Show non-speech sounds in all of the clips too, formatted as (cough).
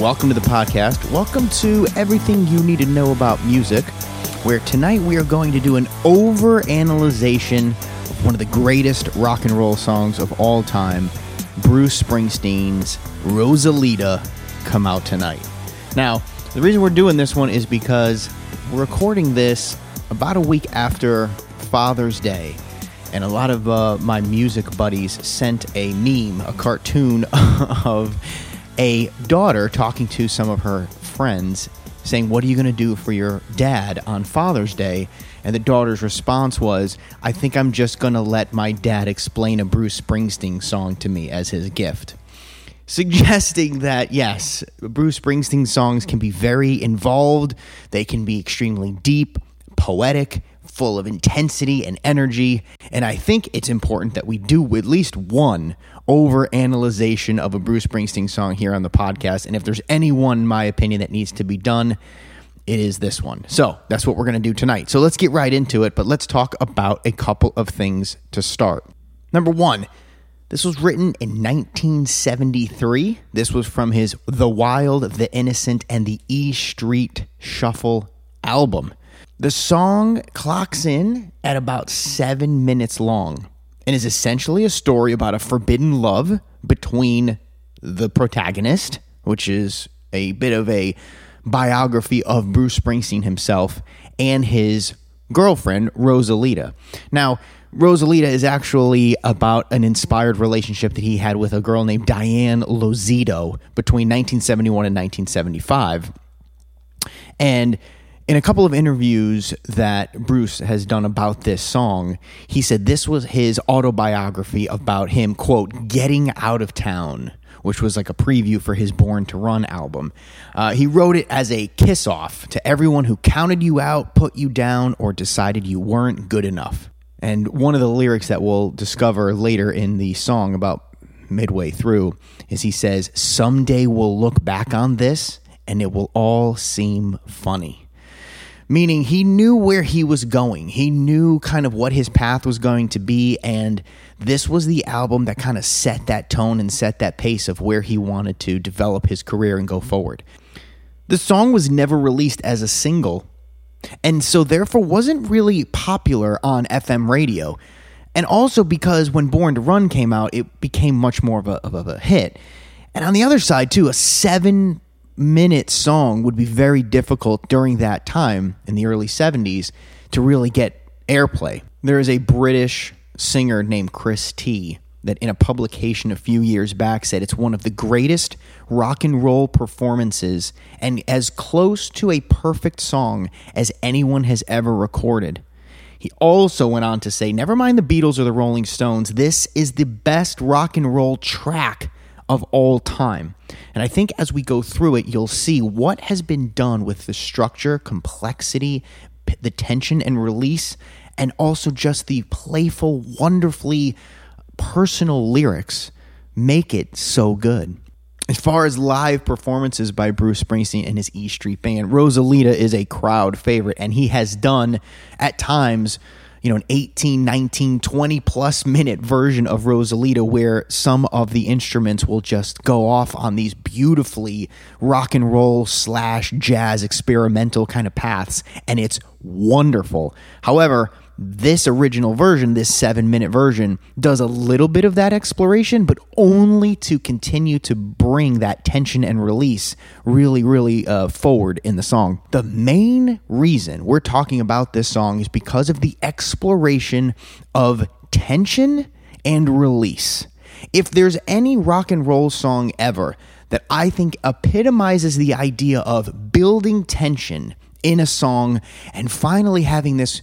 welcome to the podcast. Welcome to everything you need to know about music, where tonight we are going to do an over analyzation of one of the greatest rock and roll songs of all time, Bruce Springsteen's Rosalita, come out tonight. Now, the reason we're doing this one is because we're recording this about a week after Father's Day and a lot of uh, my music buddies sent a meme, a cartoon (laughs) of a daughter talking to some of her friends, saying, What are you going to do for your dad on Father's Day? And the daughter's response was, I think I'm just going to let my dad explain a Bruce Springsteen song to me as his gift. Suggesting that, yes, Bruce Springsteen songs can be very involved, they can be extremely deep, poetic, full of intensity and energy. And I think it's important that we do at least one over analyzation of a Bruce Springsteen song here on the podcast. And if there's any one, in my opinion, that needs to be done, it is this one. So that's what we're going to do tonight. So let's get right into it, but let's talk about a couple of things to start. Number one, this was written in 1973. This was from his The Wild, The Innocent, and the E Street Shuffle album. The song clocks in at about seven minutes long and is essentially a story about a forbidden love between the protagonist, which is a bit of a biography of Bruce Springsteen himself, and his girlfriend, Rosalita. Now, Rosalita is actually about an inspired relationship that he had with a girl named Diane Lozito between 1971 and 1975. And in a couple of interviews that Bruce has done about this song, he said this was his autobiography about him, quote, getting out of town, which was like a preview for his Born to Run album. Uh, he wrote it as a kiss off to everyone who counted you out, put you down, or decided you weren't good enough. And one of the lyrics that we'll discover later in the song, about midway through, is he says, Someday we'll look back on this and it will all seem funny meaning he knew where he was going. He knew kind of what his path was going to be. And this was the album that kind of set that tone and set that pace of where he wanted to develop his career and go forward. The song was never released as a single, and so therefore wasn't really popular on FM radio. And also because when Born to Run came out, it became much more of a, of a hit. And on the other side, too, a seven minute song would be very difficult during that time in the early 70s to really get airplay. There is a British singer named Chris T that in a publication a few years back said it's one of the greatest rock and roll performances and as close to a perfect song as anyone has ever recorded. He also went on to say, Never mind the Beatles or the Rolling Stones, this is the best rock and roll track of all time. And I think as we go through it, you'll see what has been done with the structure, complexity, the tension and release, and also just the playful, wonderfully personal lyrics make it so good. As far as live performances by Bruce Springsteen and his E Street Band, Rosalita is a crowd favorite, and he has done at times you know, an 18, 19, 20 plus minute version of Rosalita where some of the instruments will just go off on these beautifully rock and roll slash jazz experimental kind of paths. And it's wonderful. However, this original version, this seven minute version, does a little bit of that exploration, but only to continue to bring that tension and release really, really uh, forward in the song. The main reason we're talking about this song is because of the exploration of tension and release. If there's any rock and roll song ever that I think epitomizes the idea of building tension in a song and finally having this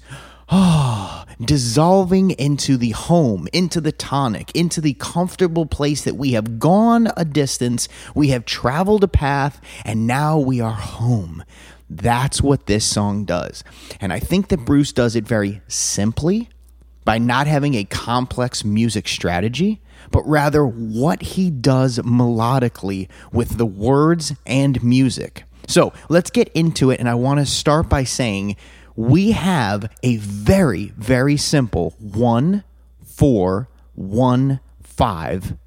oh, dissolving into the home, into the tonic, into the comfortable place that we have gone a distance, we have traveled a path, and now we are home. That's what this song does. And I think that Bruce does it very simply by not having a complex music strategy, but rather what he does melodically with the words and music. So let's get into it. And I want to start by saying we have a very, very simple one, four, one, five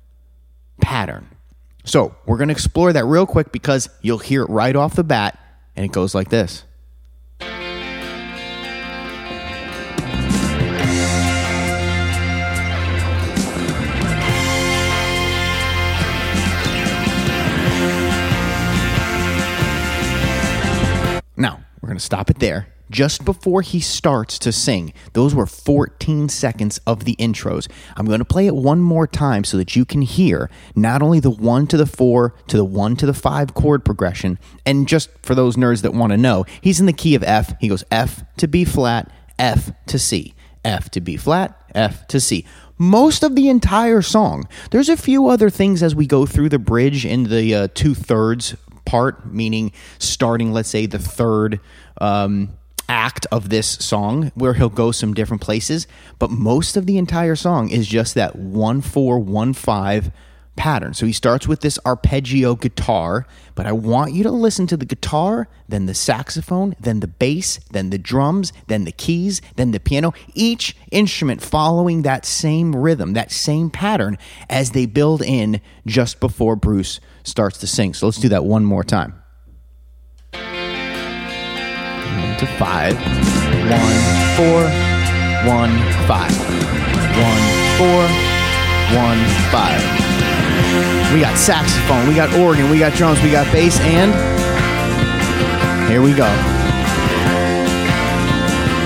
pattern. So we're going to explore that real quick because you'll hear it right off the bat, and it goes like this. Now, we're going to stop it there. Just before he starts to sing, those were 14 seconds of the intros. I'm going to play it one more time so that you can hear not only the 1 to the 4 to the 1 to the 5 chord progression, and just for those nerds that want to know, he's in the key of F. He goes F to B flat, F to C, F to B flat, F to C most of the entire song. There's a few other things as we go through the bridge in the uh, two thirds part, meaning starting, let's say, the third um, act of this song, where he'll go some different places. But most of the entire song is just that one four one five pattern. So he starts with this arpeggio guitar, but I want you to listen to the guitar, then the saxophone, then the bass, then the drums, then the keys, then the piano, each instrument following that same rhythm, that same pattern as they build in just before Bruce starts to sing. So let's do that one more time. To five. One, four, one, five. One, four, one, five. We got saxophone, we got organ, we got drums, we got bass, and here we go.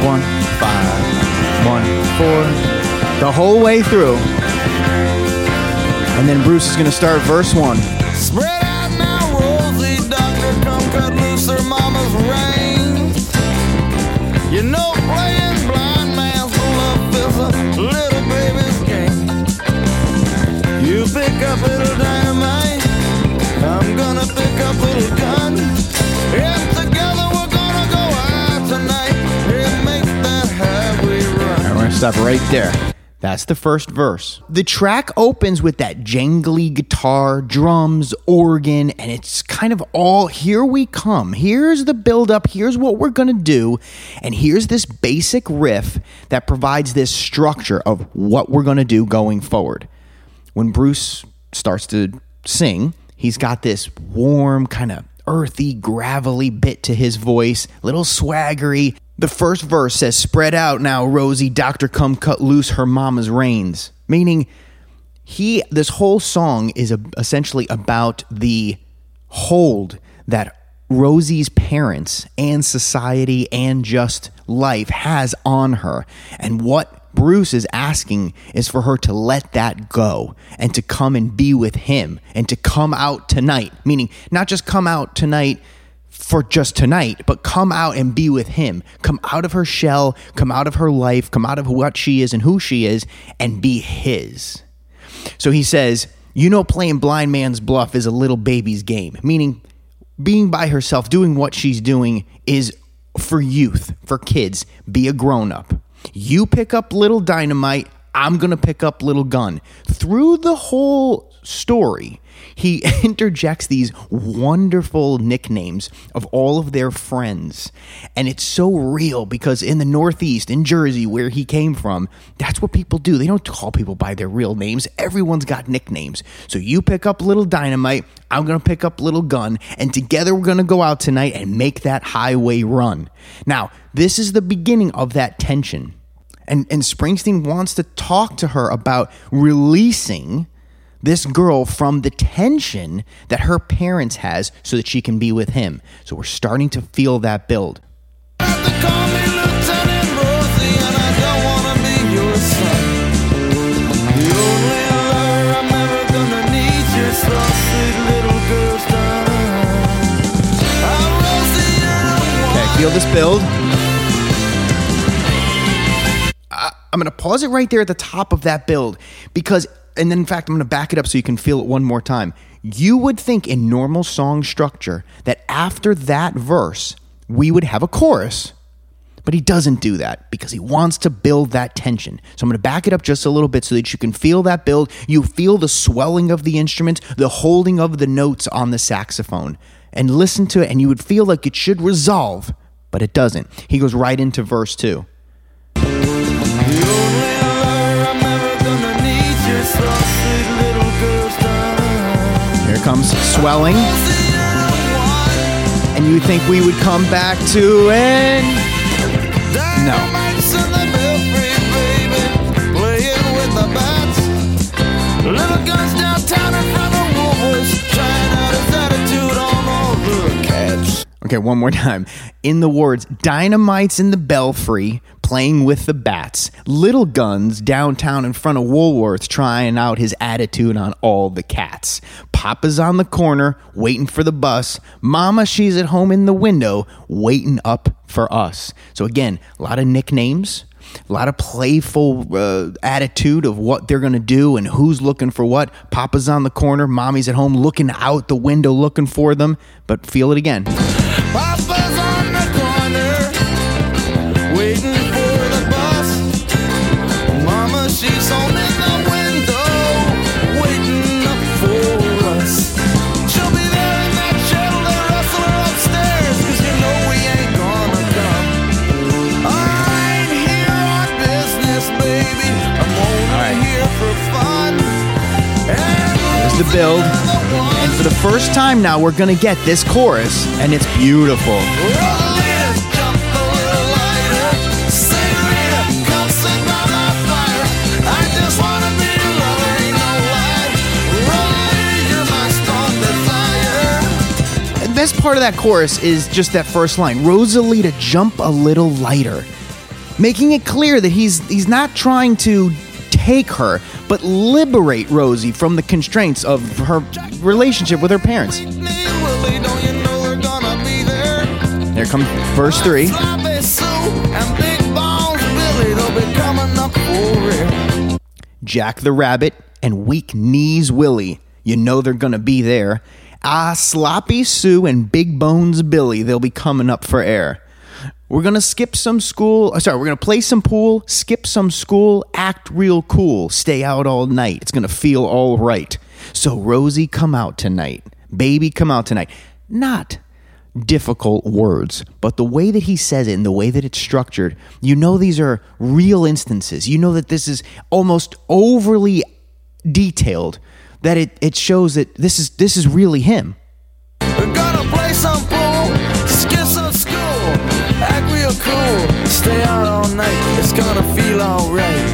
One, five, one, four, the whole way through. And then Bruce is going to start verse one. Spread out now, Rosie, doctor, come cut loose her mama's. All right, there. That's the first verse. The track opens with that jangly guitar, drums, organ, and it's kind of all here we come. Here's the build up, here's what we're going to do, and here's this basic riff that provides this structure of what we're going to do going forward. When Bruce starts to sing, he's got this warm, kind of earthy, gravelly bit to his voice, little swaggery. The first verse says, Spread out now, Rosie, doctor, come cut loose her mama's reins. Meaning, he, this whole song is a, essentially about the hold that Rosie's parents and society and just life has on her. And what Bruce is asking is for her to let that go and to come and be with him and to come out tonight, meaning not just come out tonight for just tonight, but come out and be with him. Come out of her shell, come out of her life, come out of what she is and who she is, and be his. So he says, You know, playing blind man's bluff is a little baby's game, meaning being by herself, doing what she's doing is for youth, for kids. Be a grown up. You pick up little dynamite, I'm going to pick up little gun. Through the whole story, he (laughs) interjects these wonderful nicknames of all of their friends. And it's so real because in the Northeast, in Jersey, where he came from, that's what people do. They don't call people by their real names. Everyone's got nicknames. So you pick up little dynamite, I'm going to pick up little gun, and together we're going to go out tonight and make that highway run. Now, this is the beginning of that tension. And, and Springsteen wants to talk to her about releasing this girl from the tension that her parents has so that she can be with him. So we're starting to feel that build. Feel this build. I'm going to pause it right there at the top of that build because, and then in fact, I'm going to back it up so you can feel it one more time. You would think in normal song structure that after that verse, we would have a chorus. But he doesn't do that because he wants to build that tension. So I'm going to back it up just a little bit so that you can feel that build. You feel the swelling of the instrument, the holding of the notes on the saxophone, and listen to it, and you would feel like it should resolve, but it doesn't. He goes right into verse two. Here comes swelling. And you think we would come back to it? No. In Okay, one more (laughs) time. In the words, dynamites in the belfry, playing with the bats. Little guns downtown in front of Woolworths, trying out his attitude on all the cats. Papa's on the corner, waiting for the bus. Mama, she's at home in the window, waiting up for us. So again, a lot of nicknames. A lot of playful uh, attitude of what they're going to do and who's looking for what. Papa's on the corner, mommy's at home looking out the window looking for them. But feel it again. Papa's on the corner, waiting for the bus. Mama, she's in the the build. And for the first time now, we're going to get this chorus, and it's beautiful. Best part of that chorus is just that first line Rosalita, jump a little lighter. Making it clear that he's he's not trying to take her, but liberate Rosie from the constraints of her relationship with her parents. There comes verse three. Jack the Rabbit and Weak Knees Willie. You know they're gonna be there. Ah, Sloppy Sue and Big Bones Billy. They'll be coming up for air. We're gonna skip some school. uh, Sorry, we're gonna play some pool, skip some school, act real cool, stay out all night. It's gonna feel all right. So Rosie, come out tonight. Baby, come out tonight. Not difficult words, but the way that he says it and the way that it's structured, you know these are real instances. You know that this is almost overly detailed. That it, it shows that this is this is really him. Cool, stay out all night. It's gonna feel alright.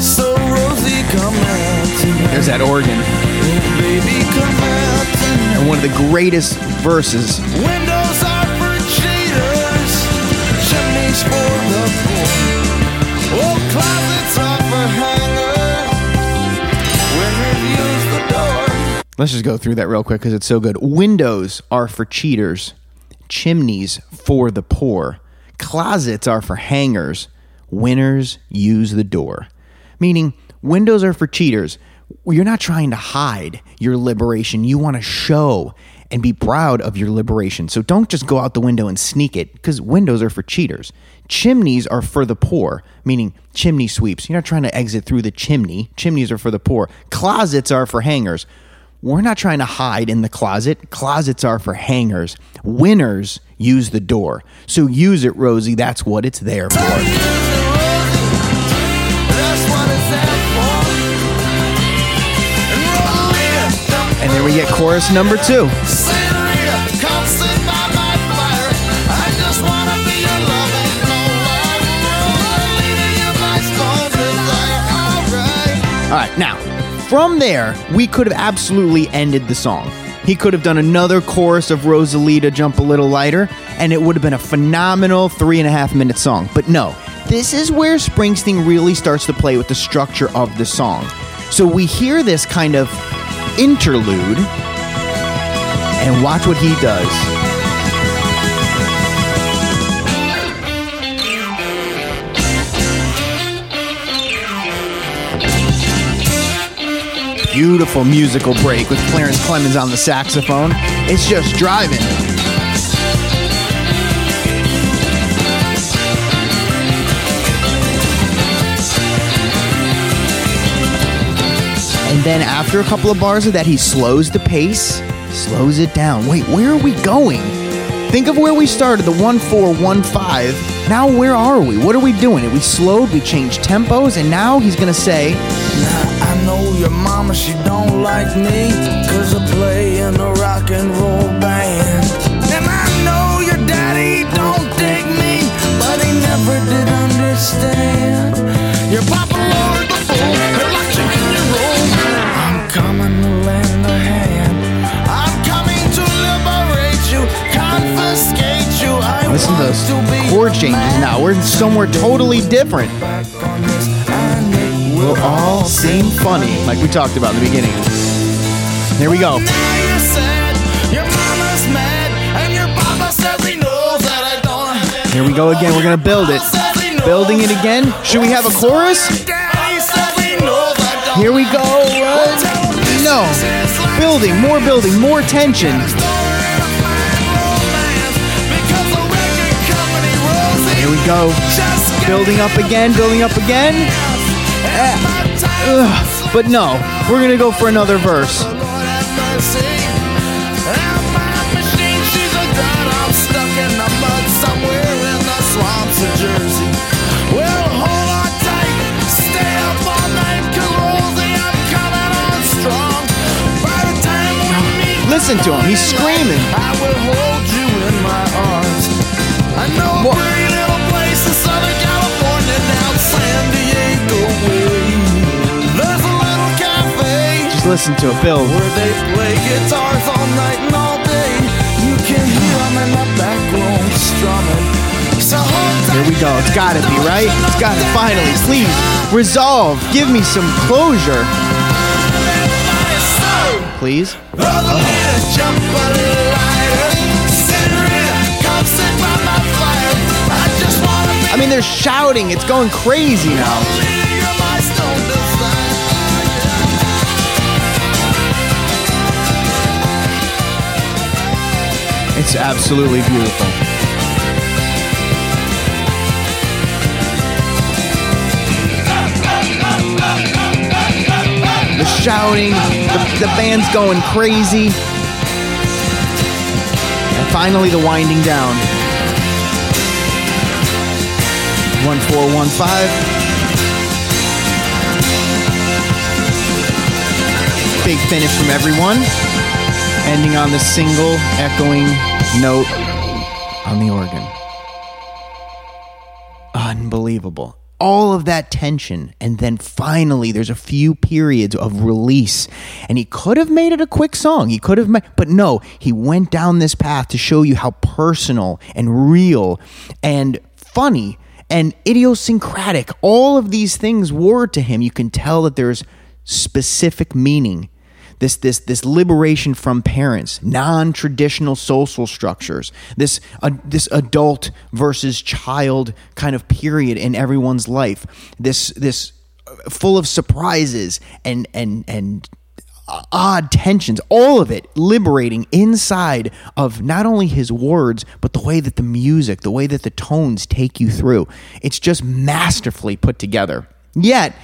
So Rosie, come out. There's that organ. Baby. And one of the greatest verses. Windows are for cheaters, chimneys for the poor. Oh, closets are for hangers. Use the door. Let's just go through that real quick because it's so good. Windows are for cheaters, chimneys for the poor, closets are for hangers, winners use the door. Meaning, windows are for cheaters. You're not trying to hide your liberation, you want to show and be proud of your liberation. So don't just go out the window and sneak it because windows are for cheaters. Chimneys are for the poor, meaning chimney sweeps. You're not trying to exit through the chimney. Chimneys are for the poor. Closets are for hangers. We're not trying to hide in the closet. Closets are for hangers. Winners use the door. So use it, Rosie. That's what it's there for. And then we get chorus number two. All right, now, from there, we could have absolutely ended the song. He could have done another chorus of Rosalita Jump a Little Lighter, and it would have been a phenomenal three and a half minute song. But no, this is where Springsteen really starts to play with the structure of the song. So we hear this kind of interlude, and watch what he does. Beautiful musical break with Clarence Clemons on the saxophone. It's just driving. And then after a couple of bars of that, he slows the pace, slows it down. Wait, where are we going? Think of where we started, the 1415. Now where are we? What are we doing? We slowed, we changed tempos, and now he's gonna say, Now I know your mama, she don't like me Cause I play in a rock and roll band. And I know your daddy don't dig me, but he never did understand. Your papa lowered the fool and locked you in your room. I'm coming to lend a hand. I'm coming to liberate you, confiscate you. I Listen to those chord changes now. We're somewhere totally different. Will all seem funny, like we talked about in the beginning. Here we go. Now you're sad, your mama's mad, and your papa says he knows that I don't. Here we go again. We're gonna build it. Building it again. Should we have a chorus? Daddy says he knows I don't. Here we go. Uh, no. Building, more building, more tension. Here we go. Building up again, building up again. Ugh. But no, we're gonna go for another verse. Jersey. Well, hold on tight, stay up all night, 'cause Rosie, I'm coming on strong. By the time we meet, Listen to him. He's screaming. I will hold you in my arms. I know listen to it. Build. where they play guitars all night and all day. You can hear them in the back room strumming. So Here we go. It's gotta be, right? It's gotta finally. Please, resolve. Give me some closure. Please. Rosalita, jump a little lighter. Senorita, come sit by my fire. I just wanna be I mean, they're shouting. It's going crazy now. It's absolutely beautiful. The shouting, the, the band's going crazy. And finally, the winding down. 1415. Big finish from everyone ending on the single echoing note on the organ. Unbelievable. All of that tension, and then finally, there's a few periods of release. And he could have made it a quick song. He could have, ma- but no, he went down this path to show you how personal and real and funny and idiosyncratic all of these things were to him. You can tell that there's specific meaning this this this liberation from parents, non-traditional social structures, this uh, this adult versus child kind of period in everyone's life, this this uh, full of surprises and and and odd tensions, all of it liberating inside of not only his words, but the way that the music, the way that the tones take you through. It's just masterfully put together. Yet,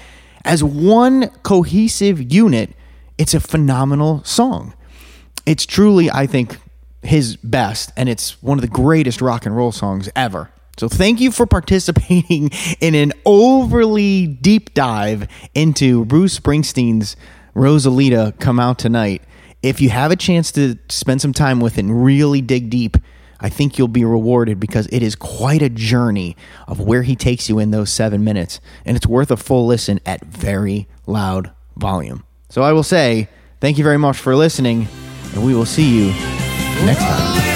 as one cohesive unit, it's a phenomenal song. It's truly, I think, his best, and it's one of the greatest rock and roll songs ever. So thank you for (laughs) participating in an overly deep dive into Bruce Springsteen's Rosalita Come Out Tonight. If you have a chance to spend some time with it and really dig deep, I think you'll be rewarded because it is quite a journey of where he takes you in those seven minutes. And it's worth a full listen at very loud volume. So I will say, thank you very much for listening, and we will see you next time.